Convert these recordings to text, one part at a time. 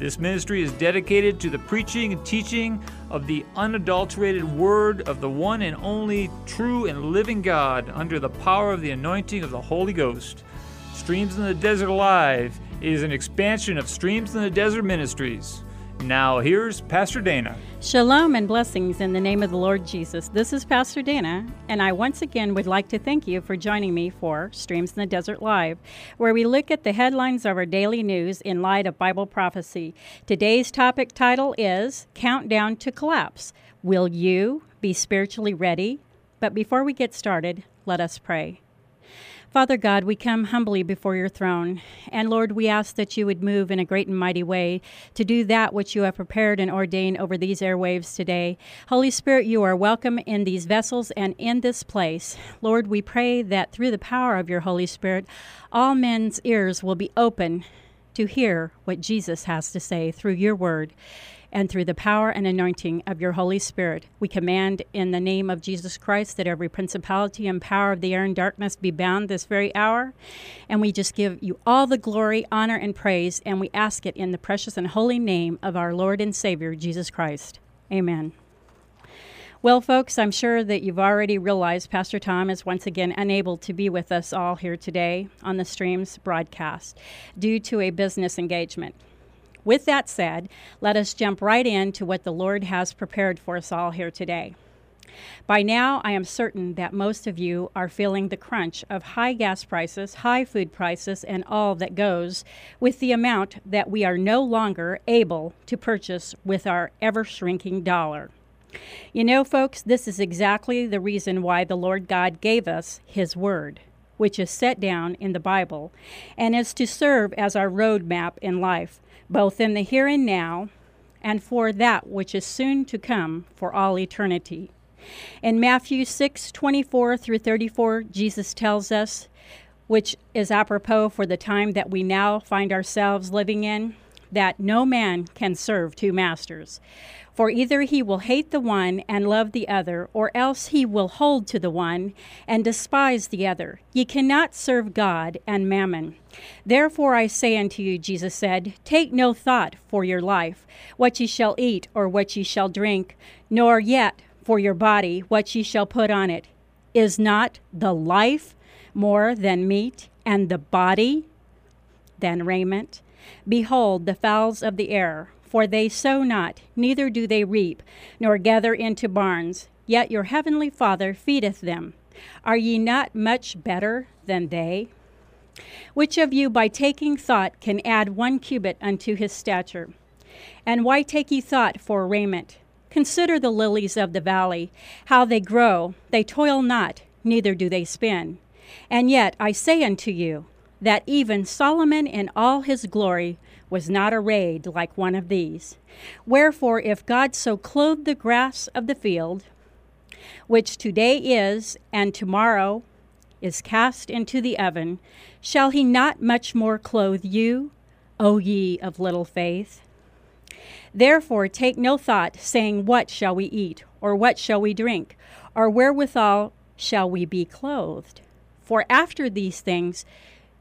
This ministry is dedicated to the preaching and teaching of the unadulterated word of the one and only true and living God under the power of the anointing of the Holy Ghost. Streams in the Desert Alive is an expansion of Streams in the Desert Ministries. Now, here's Pastor Dana. Shalom and blessings in the name of the Lord Jesus. This is Pastor Dana, and I once again would like to thank you for joining me for Streams in the Desert Live, where we look at the headlines of our daily news in light of Bible prophecy. Today's topic title is Countdown to Collapse. Will you be spiritually ready? But before we get started, let us pray. Father God, we come humbly before your throne. And Lord, we ask that you would move in a great and mighty way to do that which you have prepared and ordained over these airwaves today. Holy Spirit, you are welcome in these vessels and in this place. Lord, we pray that through the power of your Holy Spirit, all men's ears will be open to hear what Jesus has to say through your word and through the power and anointing of your Holy Spirit. We command in the name of Jesus Christ that every principality and power of the air and darkness be bound this very hour. And we just give you all the glory, honor, and praise, and we ask it in the precious and holy name of our Lord and Savior, Jesus Christ. Amen. Well, folks, I'm sure that you've already realized Pastor Tom is once again unable to be with us all here today on the stream's broadcast due to a business engagement. With that said, let us jump right into what the Lord has prepared for us all here today. By now, I am certain that most of you are feeling the crunch of high gas prices, high food prices, and all that goes with the amount that we are no longer able to purchase with our ever shrinking dollar. You know, folks, this is exactly the reason why the Lord God gave us His Word, which is set down in the Bible and is to serve as our roadmap in life both in the here and now and for that which is soon to come for all eternity. In Matthew 6 24 through 34, Jesus tells us, which is apropos for the time that we now find ourselves living in, that no man can serve two masters. For either he will hate the one and love the other, or else he will hold to the one and despise the other. Ye cannot serve God and mammon. Therefore I say unto you, Jesus said, Take no thought for your life, what ye shall eat or what ye shall drink, nor yet for your body, what ye shall put on it. Is not the life more than meat, and the body than raiment? Behold, the fowls of the air for they sow not, neither do they reap, nor gather into barns, yet your heavenly Father feedeth them. Are ye not much better than they? Which of you by taking thought can add one cubit unto his stature? And why take ye thought for raiment? Consider the lilies of the valley, how they grow, they toil not, neither do they spin. And yet I say unto you, that even Solomon in all his glory was not arrayed like one of these. Wherefore, if God so clothed the grass of the field, which today is, and tomorrow is cast into the oven, shall he not much more clothe you, O ye of little faith? Therefore, take no thought, saying, What shall we eat, or what shall we drink, or wherewithal shall we be clothed? For after these things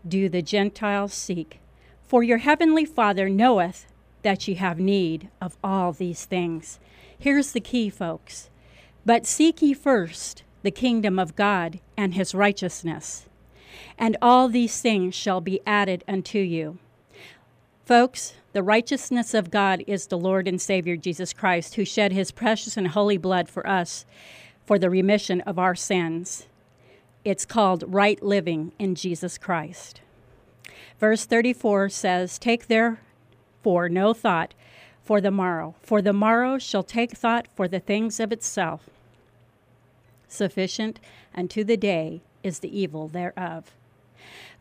do the Gentiles seek. For your heavenly Father knoweth that ye have need of all these things. Here's the key, folks. But seek ye first the kingdom of God and his righteousness, and all these things shall be added unto you. Folks, the righteousness of God is the Lord and Savior Jesus Christ, who shed his precious and holy blood for us for the remission of our sins. It's called right living in Jesus Christ. Verse 34 says, Take therefore no thought for the morrow, for the morrow shall take thought for the things of itself. Sufficient unto the day is the evil thereof.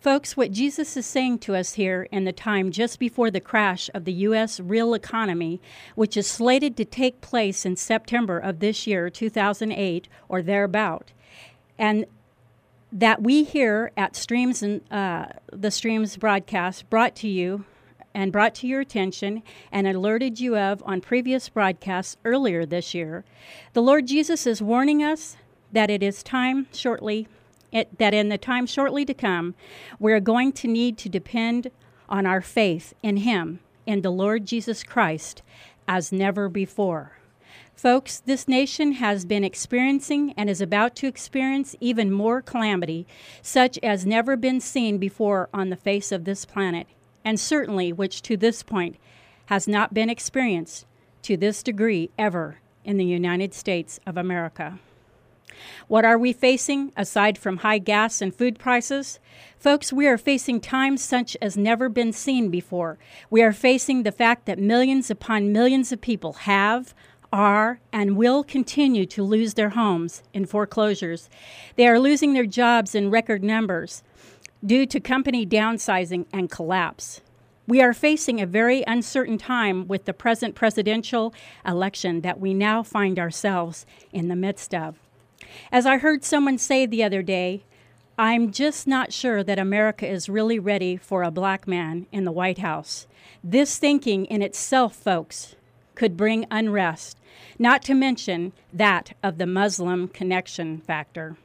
Folks, what Jesus is saying to us here in the time just before the crash of the U.S. real economy, which is slated to take place in September of this year, 2008, or thereabout, and that we here at Streams and uh, the Streams broadcast brought to you and brought to your attention and alerted you of on previous broadcasts earlier this year, the Lord Jesus is warning us that it is time shortly, it, that in the time shortly to come, we're going to need to depend on our faith in Him, in the Lord Jesus Christ, as never before. Folks, this nation has been experiencing and is about to experience even more calamity, such as never been seen before on the face of this planet, and certainly which to this point has not been experienced to this degree ever in the United States of America. What are we facing aside from high gas and food prices? Folks, we are facing times such as never been seen before. We are facing the fact that millions upon millions of people have, are and will continue to lose their homes in foreclosures. They are losing their jobs in record numbers due to company downsizing and collapse. We are facing a very uncertain time with the present presidential election that we now find ourselves in the midst of. As I heard someone say the other day, I'm just not sure that America is really ready for a black man in the White House. This thinking in itself, folks, could bring unrest, not to mention that of the Muslim connection factor.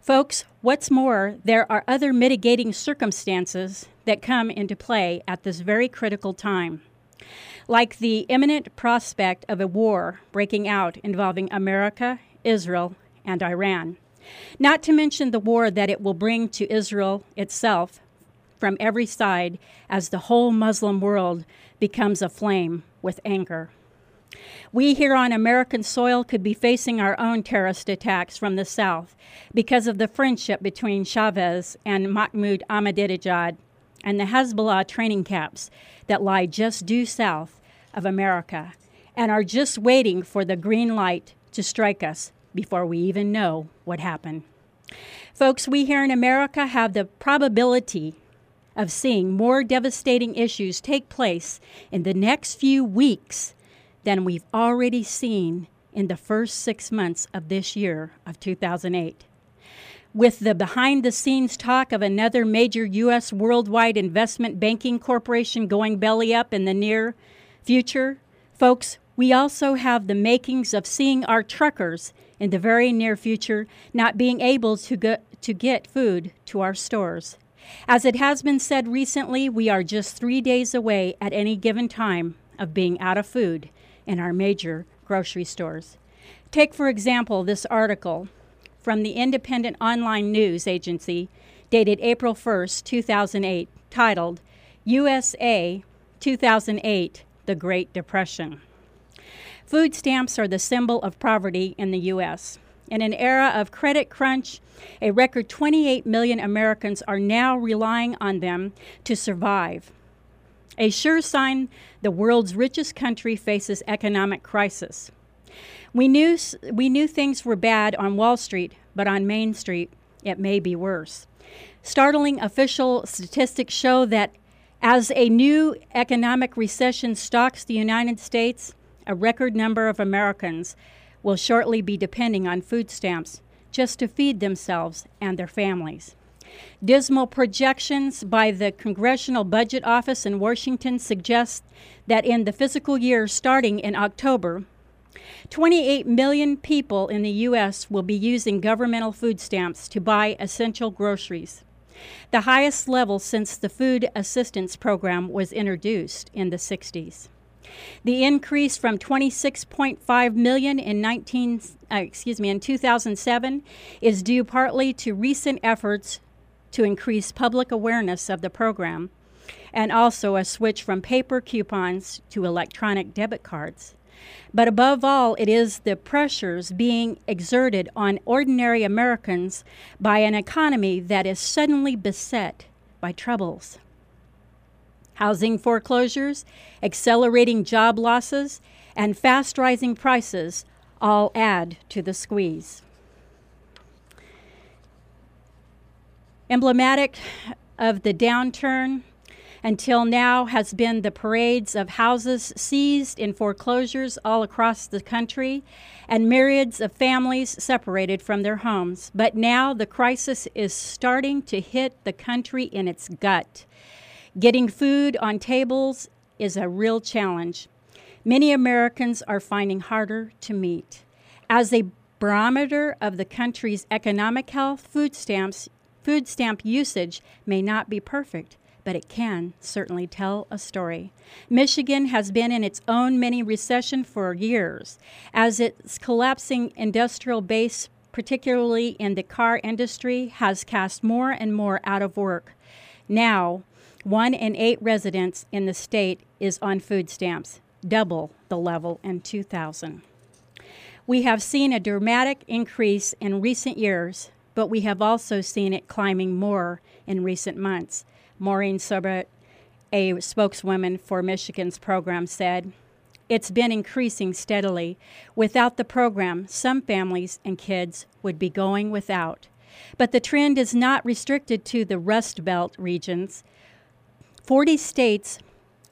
Folks, what's more, there are other mitigating circumstances that come into play at this very critical time, like the imminent prospect of a war breaking out involving America, Israel, and Iran. Not to mention the war that it will bring to Israel itself from every side as the whole Muslim world becomes aflame with anger. We here on American soil could be facing our own terrorist attacks from the south because of the friendship between Chavez and Mahmoud Ahmadinejad and the Hezbollah training camps that lie just due south of America and are just waiting for the green light to strike us before we even know what happened. Folks, we here in America have the probability of seeing more devastating issues take place in the next few weeks than we've already seen in the first six months of this year of 2008. With the behind the scenes talk of another major U.S. worldwide investment banking corporation going belly up in the near future, folks, we also have the makings of seeing our truckers in the very near future not being able to, go, to get food to our stores. As it has been said recently, we are just three days away at any given time of being out of food in our major grocery stores. Take, for example, this article from the Independent Online News Agency dated April 1st, 2008, titled USA 2008 The Great Depression. Food stamps are the symbol of poverty in the U.S. In an era of credit crunch, a record 28 million Americans are now relying on them to survive. A sure sign the world's richest country faces economic crisis. We knew, we knew things were bad on Wall Street, but on Main Street, it may be worse. Startling official statistics show that as a new economic recession stalks the United States, a record number of Americans will shortly be depending on food stamps just to feed themselves and their families. Dismal projections by the Congressional Budget Office in Washington suggest that in the fiscal year starting in October, 28 million people in the U.S. will be using governmental food stamps to buy essential groceries, the highest level since the Food Assistance Program was introduced in the 60s. The increase from 26.5 million in 19 uh, excuse me in 2007 is due partly to recent efforts to increase public awareness of the program and also a switch from paper coupons to electronic debit cards. But above all, it is the pressures being exerted on ordinary Americans by an economy that is suddenly beset by troubles housing foreclosures, accelerating job losses, and fast rising prices all add to the squeeze. Emblematic of the downturn until now has been the parades of houses seized in foreclosures all across the country and myriads of families separated from their homes. But now the crisis is starting to hit the country in its gut. Getting food on tables is a real challenge. Many Americans are finding harder to meet. As a barometer of the country's economic health, food stamps food stamp usage may not be perfect, but it can certainly tell a story. Michigan has been in its own mini recession for years as its collapsing industrial base, particularly in the car industry, has cast more and more out of work. Now, one in eight residents in the state is on food stamps, double the level in 2000. We have seen a dramatic increase in recent years, but we have also seen it climbing more in recent months. Maureen Sobert, a spokeswoman for Michigan's program, said, It's been increasing steadily. Without the program, some families and kids would be going without. But the trend is not restricted to the Rust Belt regions. 40 states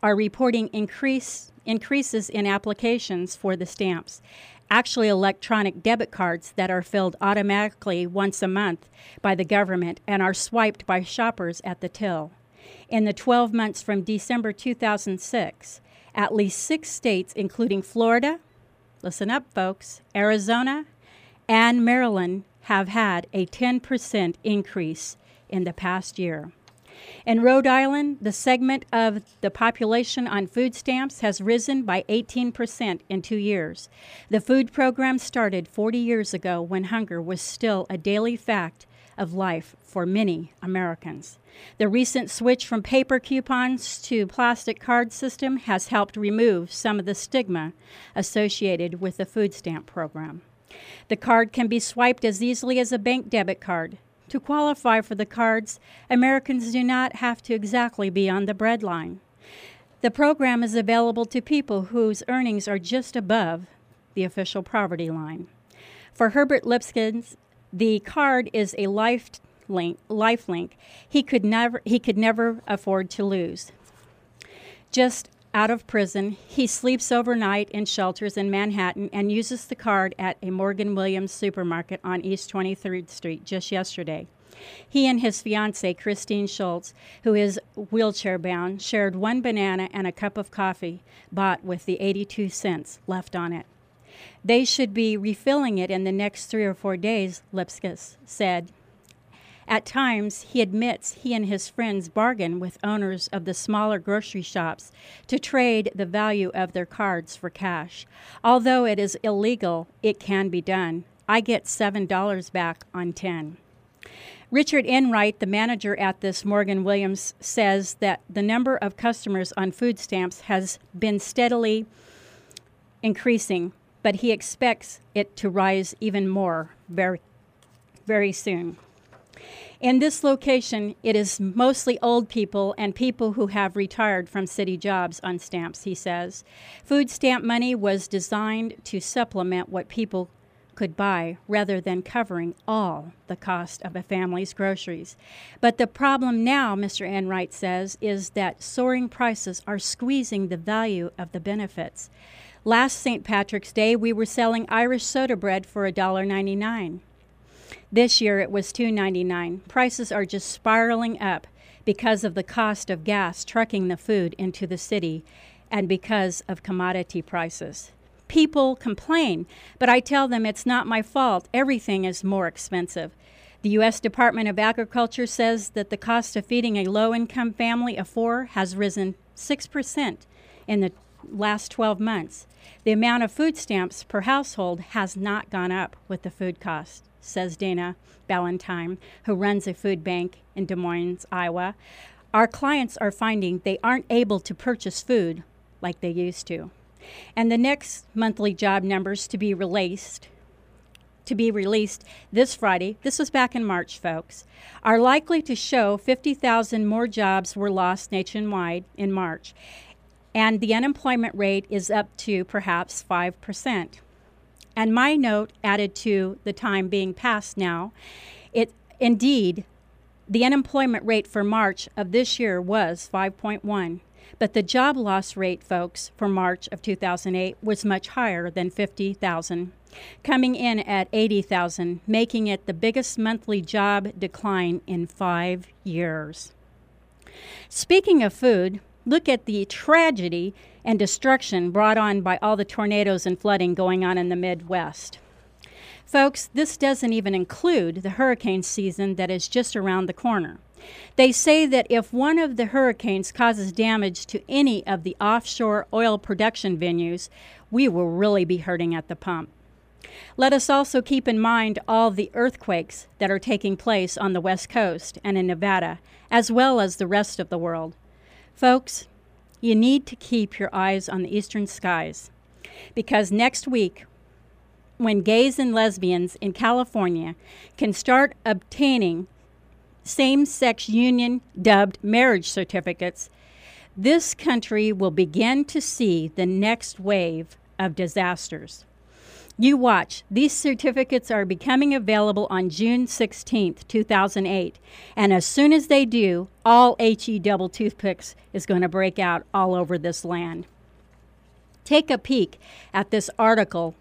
are reporting increase, increases in applications for the stamps. Actually, electronic debit cards that are filled automatically once a month by the government and are swiped by shoppers at the till. In the 12 months from December 2006, at least six states, including Florida, listen up, folks, Arizona, and Maryland, have had a 10% increase in the past year. In Rhode Island, the segment of the population on food stamps has risen by 18% in two years. The food program started 40 years ago when hunger was still a daily fact of life for many Americans. The recent switch from paper coupons to plastic card system has helped remove some of the stigma associated with the food stamp program. The card can be swiped as easily as a bank debit card. To qualify for the cards, Americans do not have to exactly be on the breadline. The program is available to people whose earnings are just above the official poverty line. For Herbert Lipskins, the card is a life link, life link he could never he could never afford to lose. Just out of prison, he sleeps overnight in shelters in Manhattan and uses the card at a Morton Williams supermarket on East 23rd Street just yesterday. He and his fiancee, Christine Schultz, who is wheelchair bound, shared one banana and a cup of coffee bought with the 82 cents left on it. They should be refilling it in the next three or four days, Lipskis said. At times, he admits he and his friends bargain with owners of the smaller grocery shops to trade the value of their cards for cash. Although it is illegal, it can be done. I get $7 back on 10. Richard Enright, the manager at this Morton Williams, says that the number of customers on food stamps has been steadily increasing, but he expects it to rise even more very, very soon. In this location, it is mostly old people and people who have retired from city jobs on stamps, he says. Food stamp money was designed to supplement what people could buy rather than covering all the cost of a family's groceries. But the problem now, Mr. Enright says, is that soaring prices are squeezing the value of the benefits. Last St. Patrick's Day, we were selling Irish soda bread for $1.99. This year it was $2.99. Prices are just spiraling up because of the cost of gas trucking the food into the city and because of commodity prices. People complain, but I tell them it's not my fault. Everything is more expensive. The U.S. Department of Agriculture says that the cost of feeding a low income family of four has risen 6% in the last 12 months. The amount of food stamps per household has not gone up with the food cost says Dana Ballantyne, who runs a food bank in Des Moines, Iowa. Our clients are finding they aren't able to purchase food like they used to. And the next monthly job numbers to be released to be released this Friday, this was back in March, folks, are likely to show 50,000 more jobs were lost nationwide in March. And the unemployment rate is up to perhaps 5%. And my note added to the time being passed now, it indeed the unemployment rate for March of this year was 5.1. But the job loss rate, folks, for March of 2008 was much higher than 50,000, coming in at 80,000, making it the biggest monthly job decline in five years. Speaking of food, look at the tragedy and destruction brought on by all the tornadoes and flooding going on in the Midwest. Folks, this doesn't even include the hurricane season that is just around the corner. They say that if one of the hurricanes causes damage to any of the offshore oil production venues, we will really be hurting at the pump. Let us also keep in mind all the earthquakes that are taking place on the West Coast and in Nevada, as well as the rest of the world. Folks, you need to keep your eyes on the eastern skies because next week, when gays and lesbians in California can start obtaining same sex union dubbed marriage certificates, this country will begin to see the next wave of disasters. You watch. These certificates are becoming available on June 16, 2008. And as soon as they do, all HE double toothpicks is going to break out all over this land. Take a peek at this article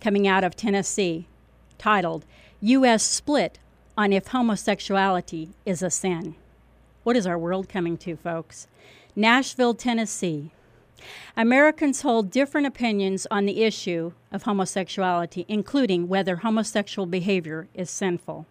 coming out of Tennessee titled U.S. Split on If Homosexuality is a Sin. What is our world coming to, folks? Nashville, Tennessee. Americans hold different opinions on the issue of homosexuality, including whether homosexual behavior is sinful.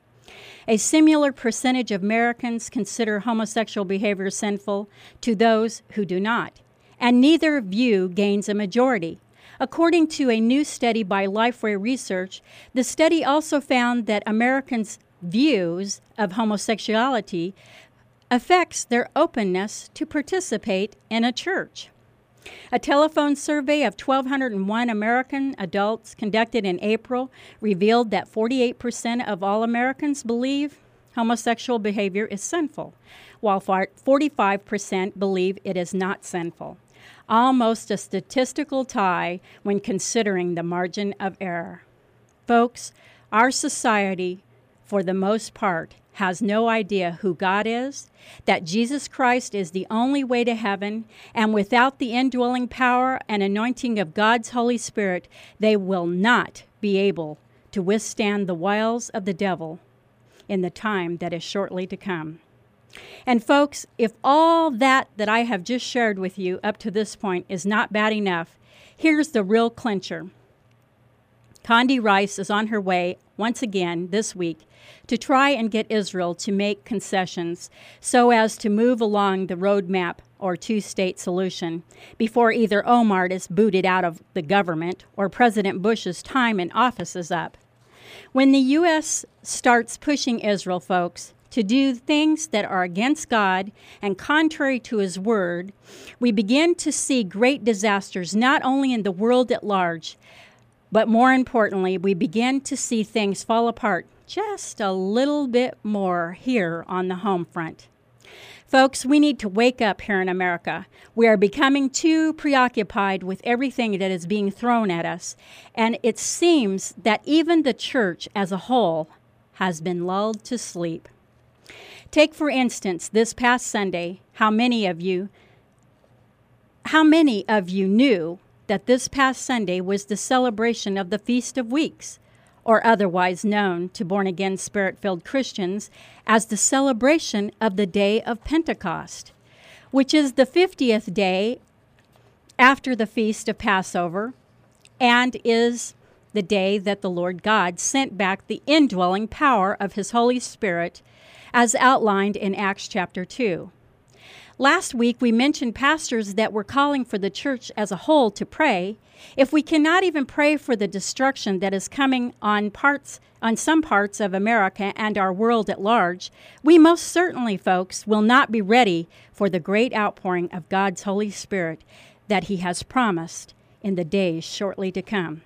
A similar percentage of Americans consider homosexual behavior sinful to those who do not, and neither view gains a majority. According to a new study by Lifeway Research, the study also found that Americans' views of homosexuality affects their openness to participate in a church. A telephone survey of 1,201 American adults conducted in April revealed that 48% of all Americans believe homosexual behavior is sinful, while 45% believe it is not sinful. Almost a statistical tie when considering the margin of error. Folks, our society, for the most part, has no idea who God is, that Jesus Christ is the only way to heaven, and without the indwelling power and anointing of God's Holy Spirit, they will not be able to withstand the wiles of the devil in the time that is shortly to come. And folks, if all that that I have just shared with you up to this point is not bad enough, here's the real clincher. Condi Rice is on her way once again this week to try and get Israel to make concessions so as to move along the roadmap or two state solution before either Olmert is booted out of the government or President Bush's time in office is up. When the U.S. starts pushing Israel, folks, to do things that are against God and contrary to His Word, we begin to see great disasters not only in the world at large, but more importantly, we begin to see things fall apart just a little bit more here on the home front. Folks, we need to wake up here in America. We are becoming too preoccupied with everything that is being thrown at us, and it seems that even the church as a whole has been lulled to sleep. Take, for instance, this past Sunday, how many of you how many of you knew that this past Sunday was the celebration of the Feast of Weeks? Or otherwise known to born again spirit filled Christians as the celebration of the day of Pentecost, which is the 50th day after the feast of Passover and is the day that the Lord God sent back the indwelling power of his Holy Spirit as outlined in Acts chapter 2. Last week, we mentioned pastors that were calling for the church as a whole to pray. If we cannot even pray for the destruction that is coming on parts on some parts of America and our world at large, we most certainly, folks, will not be ready for the great outpouring of God's Holy Spirit that He has promised in the days shortly to come.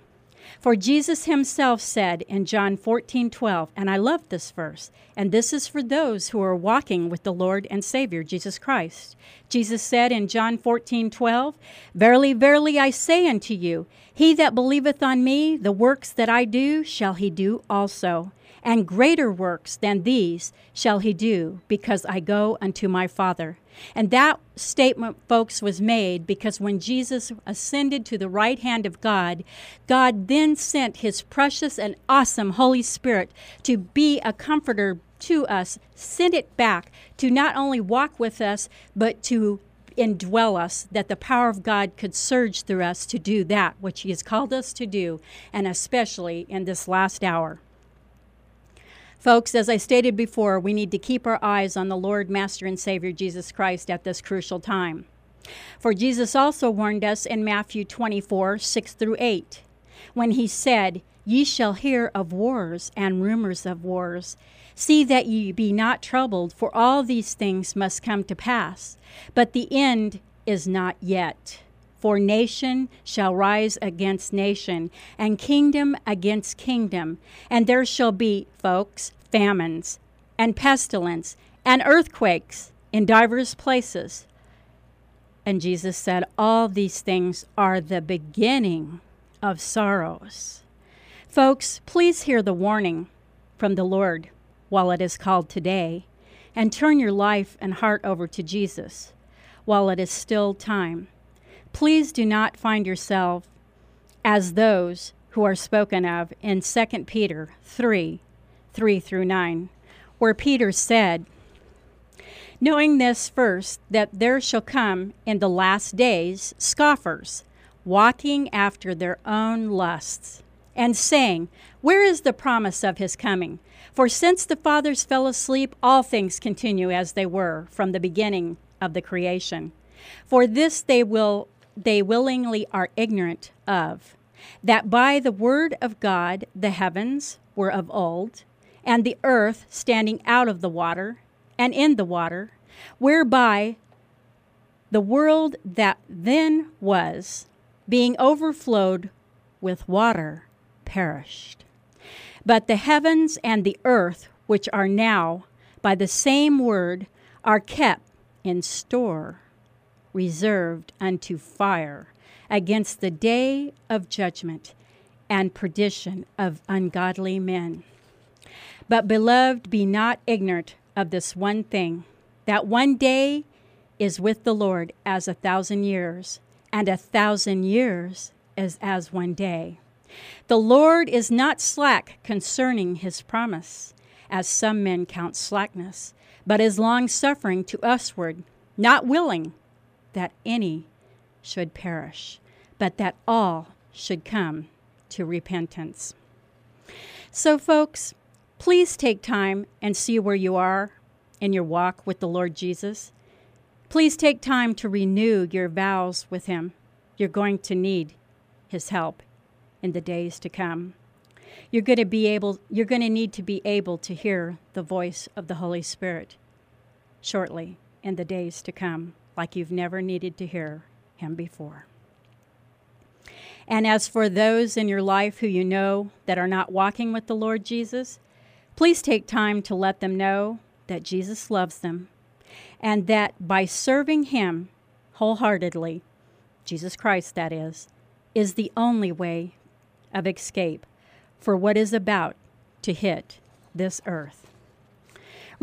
For Jesus himself said in John 14 12, and I love this verse, and this is for those who are walking with the Lord and Savior, Jesus Christ. Jesus said in John 14 12, Verily, verily, I say unto you, he that believeth on me, the works that I do, shall he do also. And greater works than these shall he do, because I go unto my Father. And that statement, folks, was made because when Jesus ascended to the right hand of God, God then sent his precious and awesome Holy Spirit to be a comforter to us, sent it back to not only walk with us, but to indwell us, that the power of God could surge through us to do that which He has called us to do, and especially in this last hour. Folks, as I stated before, we need to keep our eyes on the Lord, Master, and Savior Jesus Christ at this crucial time. For Jesus also warned us in Matthew 24 6 through 8, when He said, Ye shall hear of wars and rumors of wars. See that ye be not troubled, for all these things must come to pass. But the end is not yet. For nation shall rise against nation, and kingdom against kingdom. And there shall be, folks, famines, and pestilence, and earthquakes in divers places. And Jesus said, All these things are the beginning of sorrows. Folks, please hear the warning from the Lord while it is called today, and turn your life and heart over to Jesus while it is still time. Please do not find yourself as those who are spoken of in 2 Peter 3 3 through 9, where Peter said, Knowing this first, that there shall come in the last days scoffers, walking after their own lusts, and saying, Where is the promise of his coming? For since the fathers fell asleep, all things continue as they were from the beginning of the creation. For this they will they willingly are ignorant of, that by the word of God the heavens were of old, and the earth standing out of the water and in the water, whereby the world that then was, being overflowed with water, perished. But the heavens and the earth, which are now by the same word, are kept in store, reserved unto fire against the day of judgment and perdition of ungodly men. But, beloved, be not ignorant of this one thing that one day is with the Lord as a thousand years, and a thousand years is as one day. The Lord is not slack concerning his promise, as some men count slackness, but is long suffering to usward, not willing that any should perish, but that all should come to repentance. So, folks, please take time and see where you are in your walk with the Lord Jesus. Please take time to renew your vows with Him. You're going to need His help in the days to come. You're going to be able you're going to need to be able to hear the voice of the Holy Spirit shortly in the days to come like you've never needed to hear him before. And as for those in your life who you know that are not walking with the Lord Jesus, please take time to let them know that Jesus loves them and that by serving him wholeheartedly, Jesus Christ, that is, is the only way of escape for what is about to hit this earth.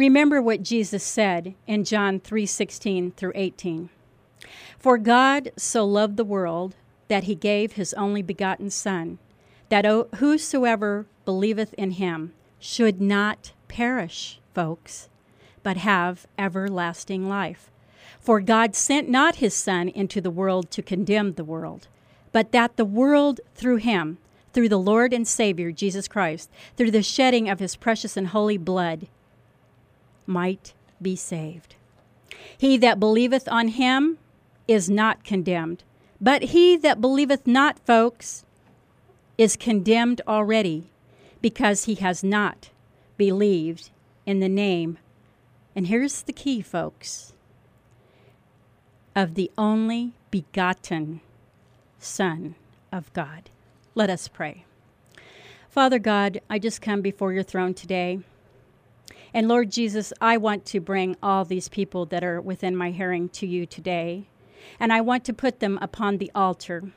Remember what Jesus said in John 3:16 through 18. For God so loved the world that he gave his only begotten son that whosoever believeth in him should not perish, folks, but have everlasting life. For God sent not his son into the world to condemn the world, but that the world through him through the Lord and Savior Jesus Christ, through the shedding of his precious and holy blood, might be saved. He that believeth on him is not condemned, but he that believeth not, folks, is condemned already because he has not believed in the name. And here's the key, folks of the only begotten Son of God. Let us pray. Father God, I just come before your throne today. And Lord Jesus, I want to bring all these people that are within my hearing to you today. And I want to put them upon the altar.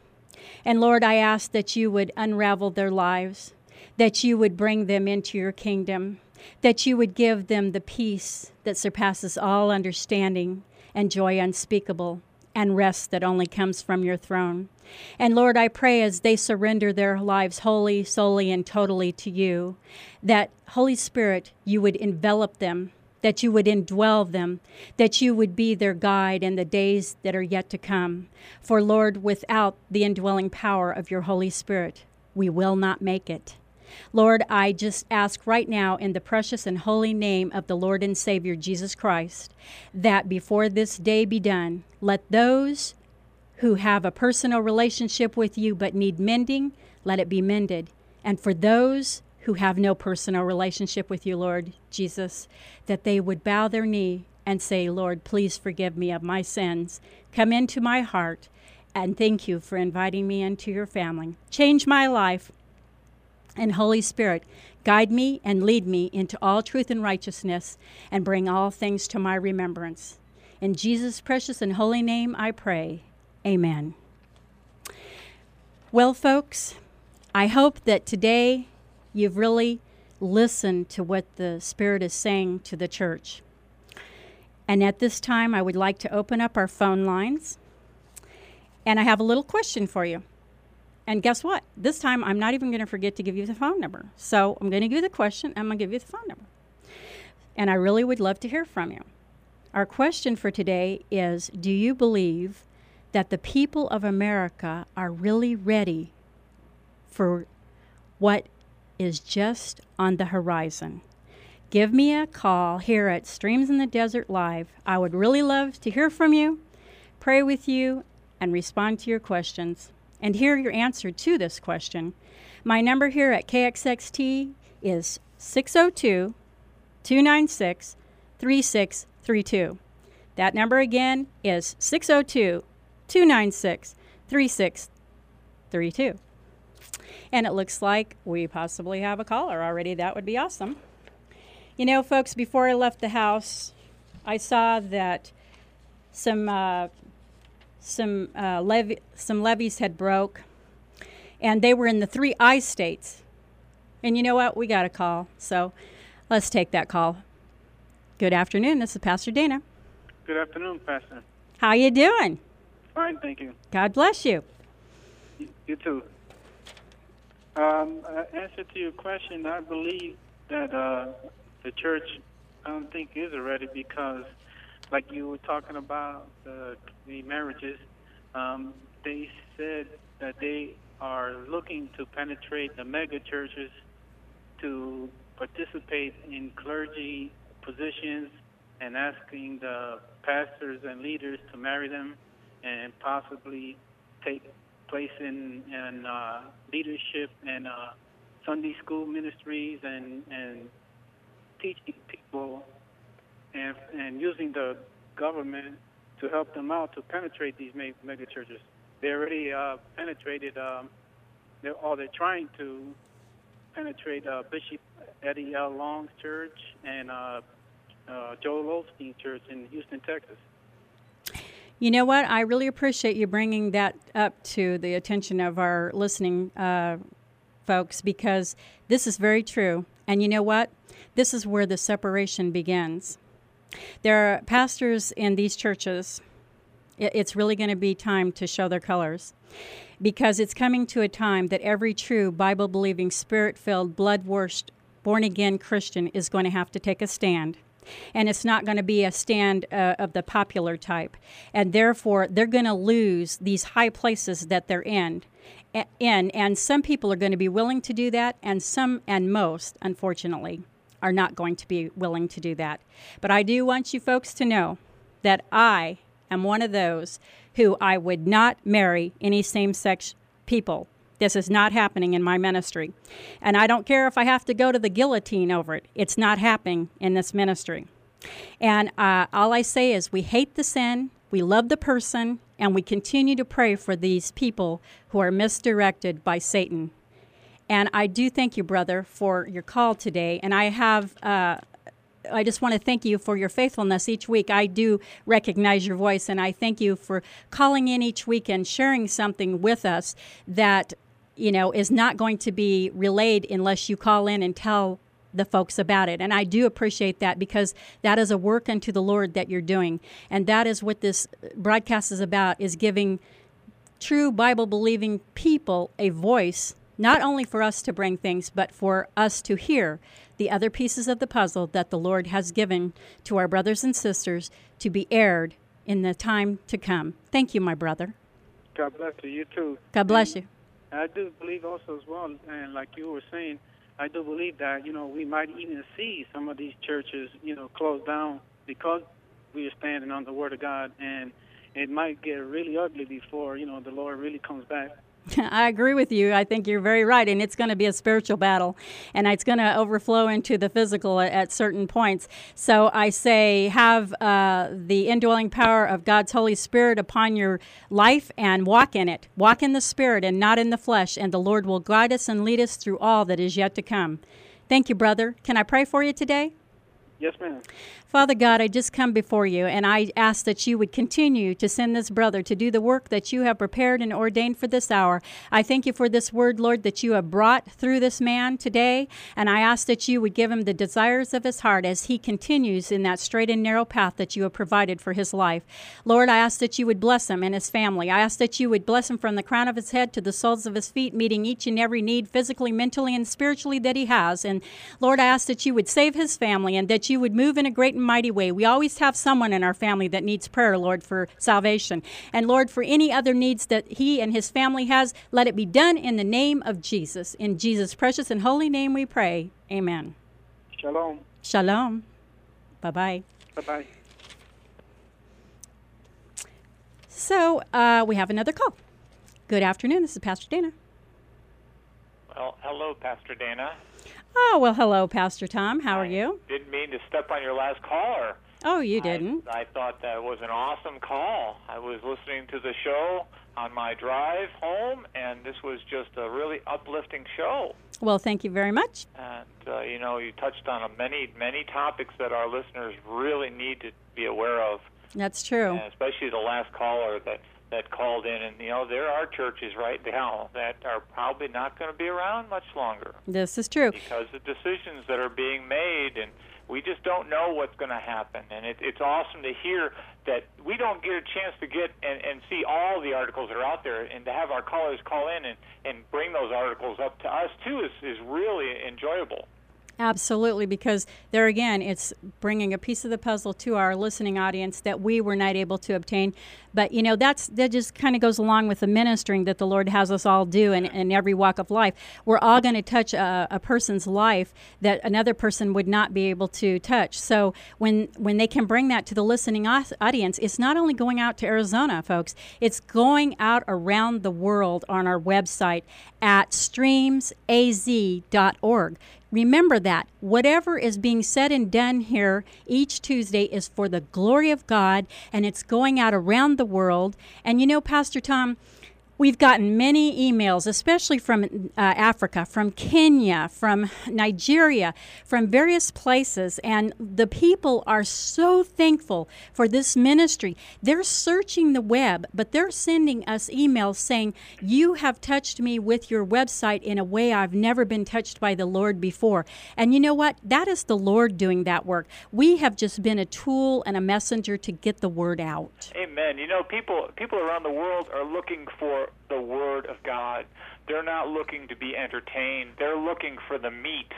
And Lord, I ask that you would unravel their lives, that you would bring them into your kingdom, that you would give them the peace that surpasses all understanding and joy unspeakable and rest that only comes from your throne. And Lord, I pray as they surrender their lives wholly, solely, and totally to you, that Holy Spirit, you would envelop them, that you would indwell them, that you would be their guide in the days that are yet to come. For Lord, without the indwelling power of your Holy Spirit, we will not make it. Lord, I just ask right now in the precious and holy name of the Lord and Savior Jesus Christ that before this day be done, let those who have a personal relationship with you but need mending, let it be mended. And for those who have no personal relationship with you, Lord Jesus, that they would bow their knee and say, Lord, please forgive me of my sins. Come into my heart and thank you for inviting me into your family. Change my life. And Holy Spirit, guide me and lead me into all truth and righteousness and bring all things to my remembrance. In Jesus' precious and holy name I pray. Amen. Well, folks, I hope that today you've really listened to what the Spirit is saying to the church. And at this time, I would like to open up our phone lines. And I have a little question for you. And guess what? This time, I'm not even going to forget to give you the phone number. So I'm going to give you the question, I'm going to give you the phone number. And I really would love to hear from you. Our question for today is Do you believe that the people of America are really ready for what is just on the horizon? Give me a call here at Streams in the Desert Live. I would really love to hear from you, pray with you, and respond to your questions and hear your answer to this question. My number here at KXXT is 602 296 3632. That number again is 602 296 3632. And it looks like we possibly have a caller already. That would be awesome. You know, folks, before I left the house, I saw that some uh, some uh, levy, some levees had broke, and they were in the three I states. And you know what? We got a call, so let's take that call. Good afternoon. This is Pastor Dana. Good afternoon, Pastor. How you doing? Fine, thank you. God bless you. You, you too. Um, uh, answer to your question, I believe that uh, the church, I don't think is ready because like you were talking about the, the marriages, um, they said that they are looking to penetrate the mega churches to participate in clergy positions and asking the pastors and leaders to marry them and possibly take place in, in uh, leadership and uh, Sunday school ministries and, and teaching people and, and using the government to help them out to penetrate these mega churches. They already uh, penetrated, um, they're, or they're trying to penetrate uh, Bishop Eddie L. Long's church and uh, uh, Joel Osteen Church in Houston, Texas. You know what? I really appreciate you bringing that up to the attention of our listening uh, folks because this is very true. And you know what? This is where the separation begins. There are pastors in these churches. It's really going to be time to show their colors because it's coming to a time that every true Bible believing, spirit filled, blood washed, born again Christian is going to have to take a stand. And it's not going to be a stand uh, of the popular type. And therefore, they're going to lose these high places that they're in. In, and some people are going to be willing to do that, and some, and most, unfortunately, are not going to be willing to do that. But I do want you folks to know that I am one of those who I would not marry any same sex people. This is not happening in my ministry. And I don't care if I have to go to the guillotine over it, it's not happening in this ministry. And uh, all I say is we hate the sin, we love the person, and we continue to pray for these people who are misdirected by Satan and I do thank you, brother, for your call today. And I have. Uh, I just want to thank you for your faithfulness each week. I do recognize your voice, and I thank you for calling in each week and sharing something with us that you know, is not going to be relayed unless you call in and tell the folks about it. And I do appreciate that because that is a work unto the Lord that you're doing. And that is what this broadcast is about is giving true Bible believing people a voice, not only for us to bring things, but for us to hear the other pieces of the puzzle that the Lord has given to our brothers and sisters to be aired in the time to come. Thank you, my brother. God bless you. You too. God bless you. I do believe also as well, and like you were saying, I do believe that you know we might even see some of these churches you know closed down because we are standing on the Word of God, and it might get really ugly before you know the Lord really comes back. I agree with you. I think you're very right, and it's going to be a spiritual battle, and it's going to overflow into the physical at, at, certain points. So I say, have uh, the indwelling power of God's Holy Spirit upon your life and walk in it. Walk in the Spirit and not in the flesh, and the Lord will guide us and lead us through all that is yet to come. Thank you, brother. Can I pray for you today? Yes, ma'am. Father God, I just come before you and I ask that you would continue to send this brother to do the work that you have prepared and ordained for this hour. I thank you for this word, Lord, that you have brought through this man today. And I ask that you would give him the desires of his heart as he continues in that straight and narrow path that you have provided for his life. Lord, I ask that you would bless him and his family. I ask that you would bless him from the crown of his head to the soles of his feet, meeting each and every need physically, mentally, and spiritually that he has. And Lord, I ask that you would save his family and that you would move in a great and mighty way. We always have someone in our family that needs prayer, Lord, for salvation. And Lord, for any other needs that he and his family has, let it be done in the name of Jesus. In Jesus' precious and holy name we pray. Amen. Shalom. Shalom. Bye bye. Bye bye. So uh, we have another call. Good afternoon. This is Pastor Dana. Well, hello, Pastor Dana. Oh, well, hello, Pastor Tom. How are you? Didn't mean to step on your last caller. Oh, you didn't? I, I thought that was an awesome call. I was listening to the show on my drive home, and this was just a really uplifting show. Well, thank you very much. And, uh, you know, you touched on many, many topics that our listeners really need to be aware of. That's true. And especially the last caller that that called in, and you know there are churches right now that are probably not going to be around much longer. This is true because the decisions that are being made, and we just don't know what's going to happen. And it, it's awesome to hear that we don't get a chance to get and, and see all the articles that are out there, and to have our callers call in and, and bring those articles up to us too is is really enjoyable. Absolutely, because there again, it's bringing a piece of the puzzle to our listening audience that we were not able to obtain. But you know, that's that just kind of goes along with the ministering that the Lord has us all do in, in every walk of life. We're all going to touch a, a, person's life that another person would not be able to touch. So when when they can bring that to the listening audience, it's not only going out to Arizona, folks. It's going out around the world on our website at streamsaz.org. Remember that whatever is being said and done here each Tuesday is for the glory of God and it's going out around the world. And you know, Pastor Tom, We've gotten many emails, especially from uh, Africa, from Kenya, from Nigeria, from various places, and the people are so thankful for this ministry. They're searching the web, but they're sending us emails saying, You have touched me with your website in a way I've never been touched by the Lord before. And you know what? That is the Lord doing that work. We have just been a tool and a messenger to get the word out. Amen. You know, people people around the world are looking for the Word of God. They're not looking to be entertained. They're looking for the meat.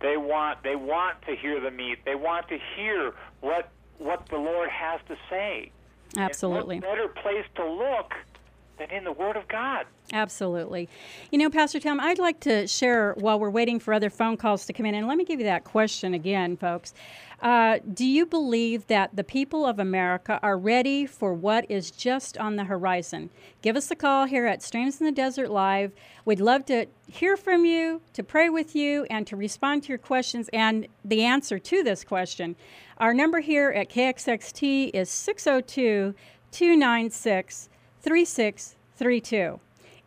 They want they want to hear the meat. They want to hear what what the Lord has to say. Absolutely. And what better place to look than in the Word of God? Absolutely. You know, Pastor Tom, I'd like to share while we're waiting for other phone calls to come in, and let me give you that question again, folks. Uh, do you believe that the people of America are ready for what is just on the horizon? Give us a call here at Streams in the Desert Live. We'd love to hear from you, to pray with you, and to respond to your questions and the answer to this question. Our number here at KXXT is 602 296 3632.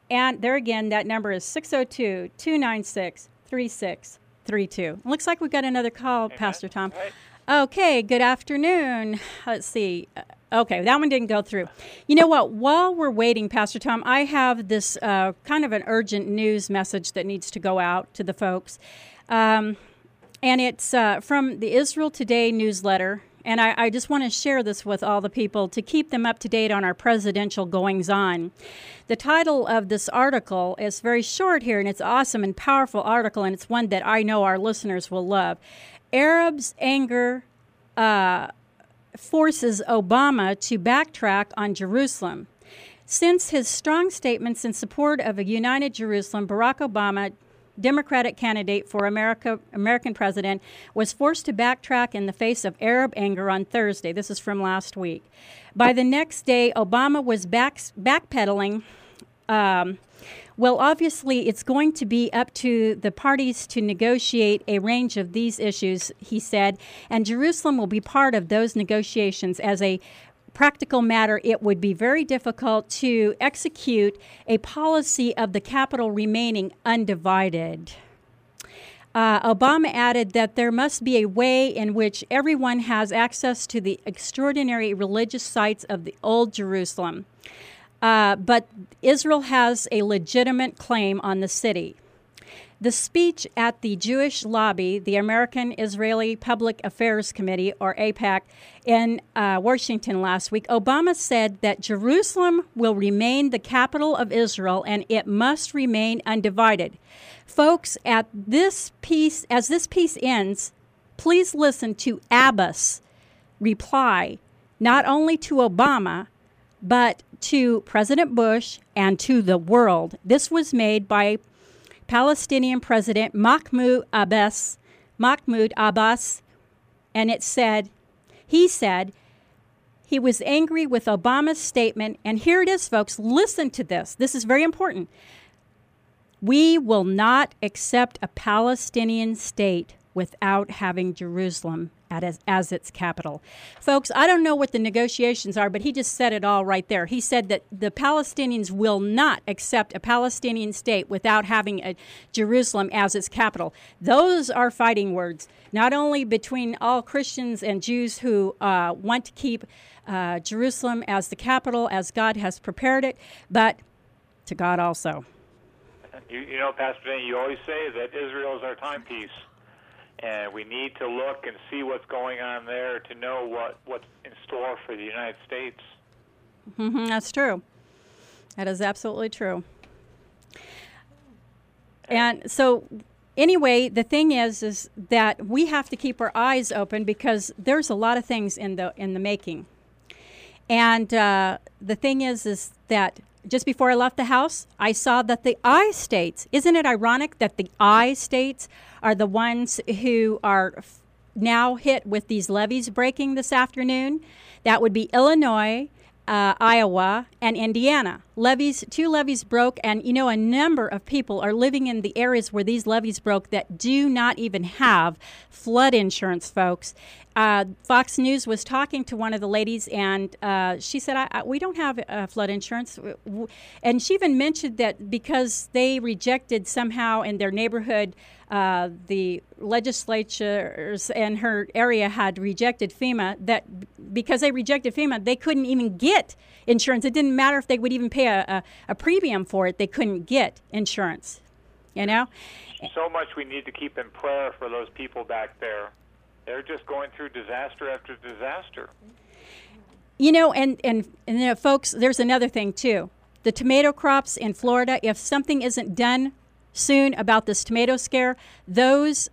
And there again, that number is 602 296 3632. Looks like we've got another call. Pastor Tom. Right. Okay, good afternoon. Let's see. Okay, that one didn't go through. You know what? While we're waiting, Pastor Tom, I have this uh, kind of an urgent news message that needs to go out to the folks. Um, and it's uh, from the Israel Today newsletter. And I, I just want to share this with all the people to keep them up to date on our presidential goings on. The title of this article is very short here, and it's awesome and powerful article, and it's one that I know our listeners will love. Arabs' anger uh, forces Obama to backtrack on Jerusalem. Since his strong statements in support of a united Jerusalem, Barack Obama Democratic candidate for America, American president, was forced to backtrack in the face of Arab anger on Thursday. This is from last week. By the next day, Obama was back, backpedaling. Um, well, obviously, it's going to be up to the parties to negotiate a range of these issues, he said, and Jerusalem will be part of those negotiations as a practical matter, it would be very difficult to execute a policy of the capital remaining undivided. Uh, Obama added that there must be a way in which everyone has access to the extraordinary religious sites of the Old Jerusalem. Uh, but Israel has a legitimate claim on the city. The speech at the Jewish Lobby, the American Israeli Public Affairs Committee, or AIPAC, in uh, Washington last week, Obama said that Jerusalem will remain the capital of Israel and it must remain undivided. Folks, at this piece, as this piece ends, please listen to Abbas reply not only to Obama, but to President Bush and to the world. This was made by Palestinian President Mahmoud Abbas, Mahmoud Abbas, and it said, he said, he was angry with Obama's statement, and here it is, folks. Listen to this. This is very important. We will not accept a Palestinian state without having Jerusalem as, as its capital. Folks, I don't know what the negotiations are, but he just said it all right there. He said that the Palestinians will not accept a Palestinian state without having a Jerusalem as its capital. Those are fighting words, not only between all Christians and Jews who uh, want to keep uh, Jerusalem as the capital, as God has prepared it, but to God also. You, you know, Pastor Dan, you always say that Israel is our timepiece and we need to look and see what's going on there to know what, what's in store for the United States. Mm-hmm, that's true. That is absolutely true. And so, anyway, the thing is, is that we have to keep our eyes open because there's a lot of things in the in the making. And uh, the thing is, is that just before I left the house, I saw that the I states, isn't it ironic that the I states are the ones who are f- now hit with these levees breaking this afternoon? That would be Illinois, uh, Iowa, and Indiana. Levees, two levees broke, and you know, a number of people are living in the areas where these levees broke that do not even have flood insurance, folks. Uh, Fox News was talking to one of the ladies, and uh, she said, I, I, We don't have uh, flood insurance. And she even mentioned that because they rejected somehow in their neighborhood uh, the legislatures in her area had rejected FEMA, that because they rejected FEMA, they couldn't even get insurance. It didn't matter if they would even pay a, a, a premium for it, they couldn't get insurance. You know? So much we need to keep in prayer for those people back there. They're just going through disaster after disaster. You know, and, and, and you know, folks, there's another thing too. The tomato crops in Florida, if something isn't done soon about this tomato scare, those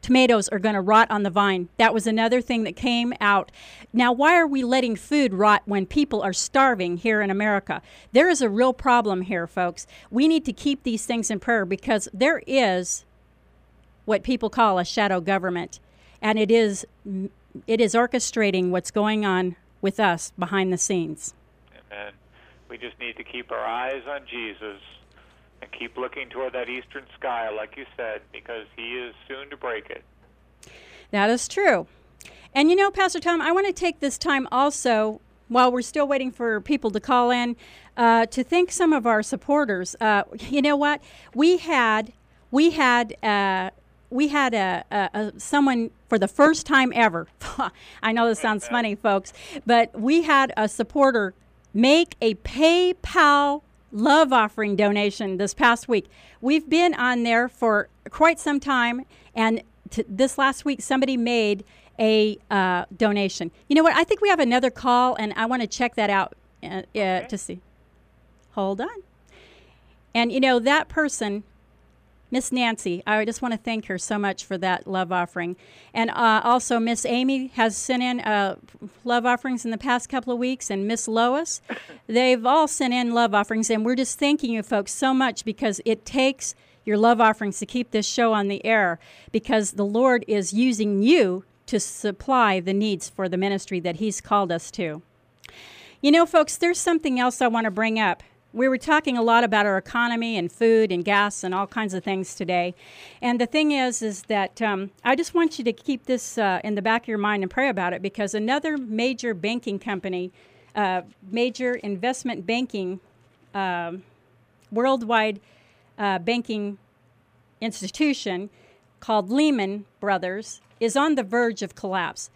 tomatoes are going to rot on the vine. That was another thing that came out. Now, why are we letting food rot when people are starving here in America? There is a real problem here, folks. We need to keep these things in prayer because there is what people call a shadow government, and it is it is orchestrating what's going on with us behind the scenes. Amen. We just need to keep our eyes on Jesus and keep looking toward that eastern sky, like you said, because He is soon to break it. That is true. And you know, Pastor Tom, I want to take this time also, while we're still waiting for people to call in, uh, to thank some of our supporters. Uh, you know what? We had we had uh, we had a, a, a someone for the first time ever. I know this sounds funny, folks, but we had a supporter make a PayPal love offering donation this past week. We've been on there for quite some time, and t- this last week somebody made a uh, donation. You know what? I think we have another call, and I want to check that out uh, uh, to see. Hold on. And you know that person Miss Nancy, I just want to thank her so much for that love offering. And uh, also, Miss Amy has sent in uh, love offerings in the past couple of weeks, and Miss Lois. They've all sent in love offerings, and we're just thanking you folks so much because it takes your love offerings to keep this show on the air because the Lord is using you to supply the needs for the ministry that He's called us to. You know, folks, there's something else I want to bring up we were talking a lot about our economy and food and gas and all kinds of things today. And the thing is, is that um, I just want you to keep this uh, in the back of your mind and pray about it because another major banking company, uh, major investment banking, um, worldwide uh, banking institution called Lehman Brothers is on the verge of collapse.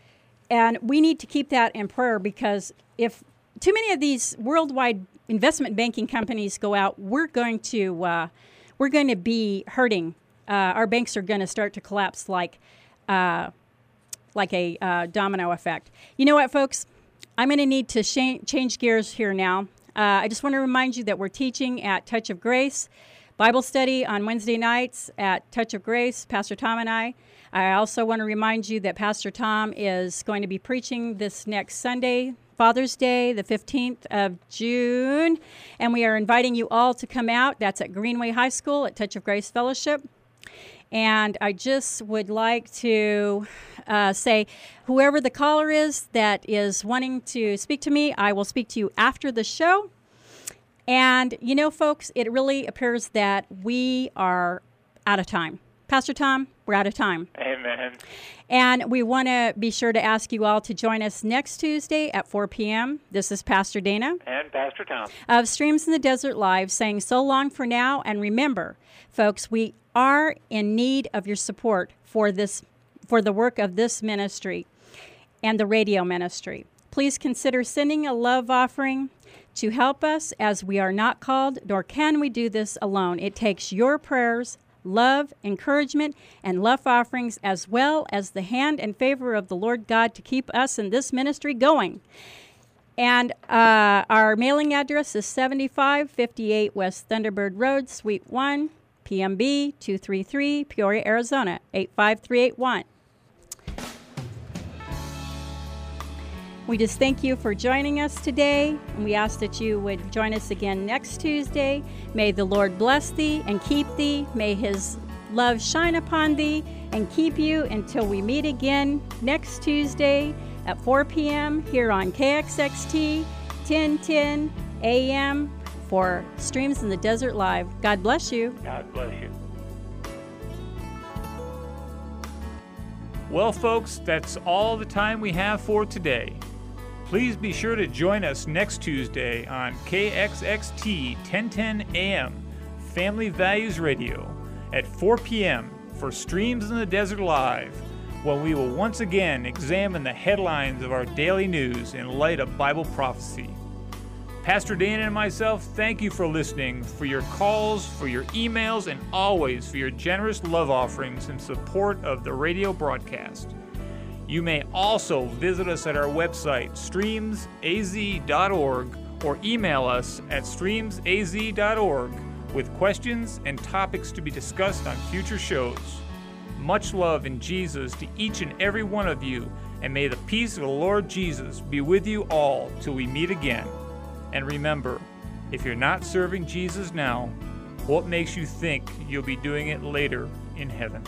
And we need to keep that in prayer because if too many of these worldwide investment banking companies go out, we're going to uh, we're going to be hurting. Uh, our banks are going to start to collapse like uh, like a uh, domino effect. You know what, folks? I'm going to need to sh- change gears here now. Uh, I just want to remind you that we're teaching at Touch of Grace. Bible study on Wednesday nights at Touch of Grace, Pastor Tom and I. I also want to remind you that Pastor Tom is going to be preaching this next Sunday, Father's Day, the 15th of June. And we are inviting you all to come out. That's at Greenway High School at Touch of Grace Fellowship. And I just would like to uh, say, whoever the caller is that is wanting to speak to me, I will speak to you after the show. And you know, folks, it really appears that we are out of time. Pastor Tom, we're out of time. Amen. And we want to be sure to ask you all to join us next Tuesday at 4 p.m. This is Pastor Dana. And Pastor Tom. Of Streams in the Desert Live saying so long for now. And remember, folks, we are in need of your support for this for the work of this ministry and the radio ministry. Please consider sending a love offering to help us as we are not called, nor can we do this alone. It takes your prayers, love, encouragement, and love offerings, as well as the hand and favor of the Lord God to keep us in this ministry going. And uh, our mailing address is 7558 West Thunderbird Road, Suite 1, PMB 233, Peoria, Arizona 85381. We just thank you for joining us today, and we ask that you would join us again next Tuesday. May the Lord bless thee and keep thee. May his love shine upon thee and keep you until we meet again next Tuesday at 4 p.m. here on KXXT 1010 AM for Streams in the Desert Live. God bless you. God bless you. Well, folks, that's all the time we have for today. Please be sure to join us next Tuesday on KXXT 1010 AM Family Values Radio at 4 p.m. for Streams in the Desert Live, when we will once again examine the headlines of our daily news in light of Bible prophecy. Pastor Dan and myself thank you for listening, for your calls, for your emails, and always for your generous love offerings in support of the radio broadcast. You may also visit us at our website, streamsaz.org, or email us at streamsaz.org with questions and topics to be discussed on future shows. Much love in Jesus to each and every one of you, and may the peace of the Lord Jesus be with you all till we meet again. And remember, if you're not serving Jesus now, what makes you think you'll be doing it later in heaven?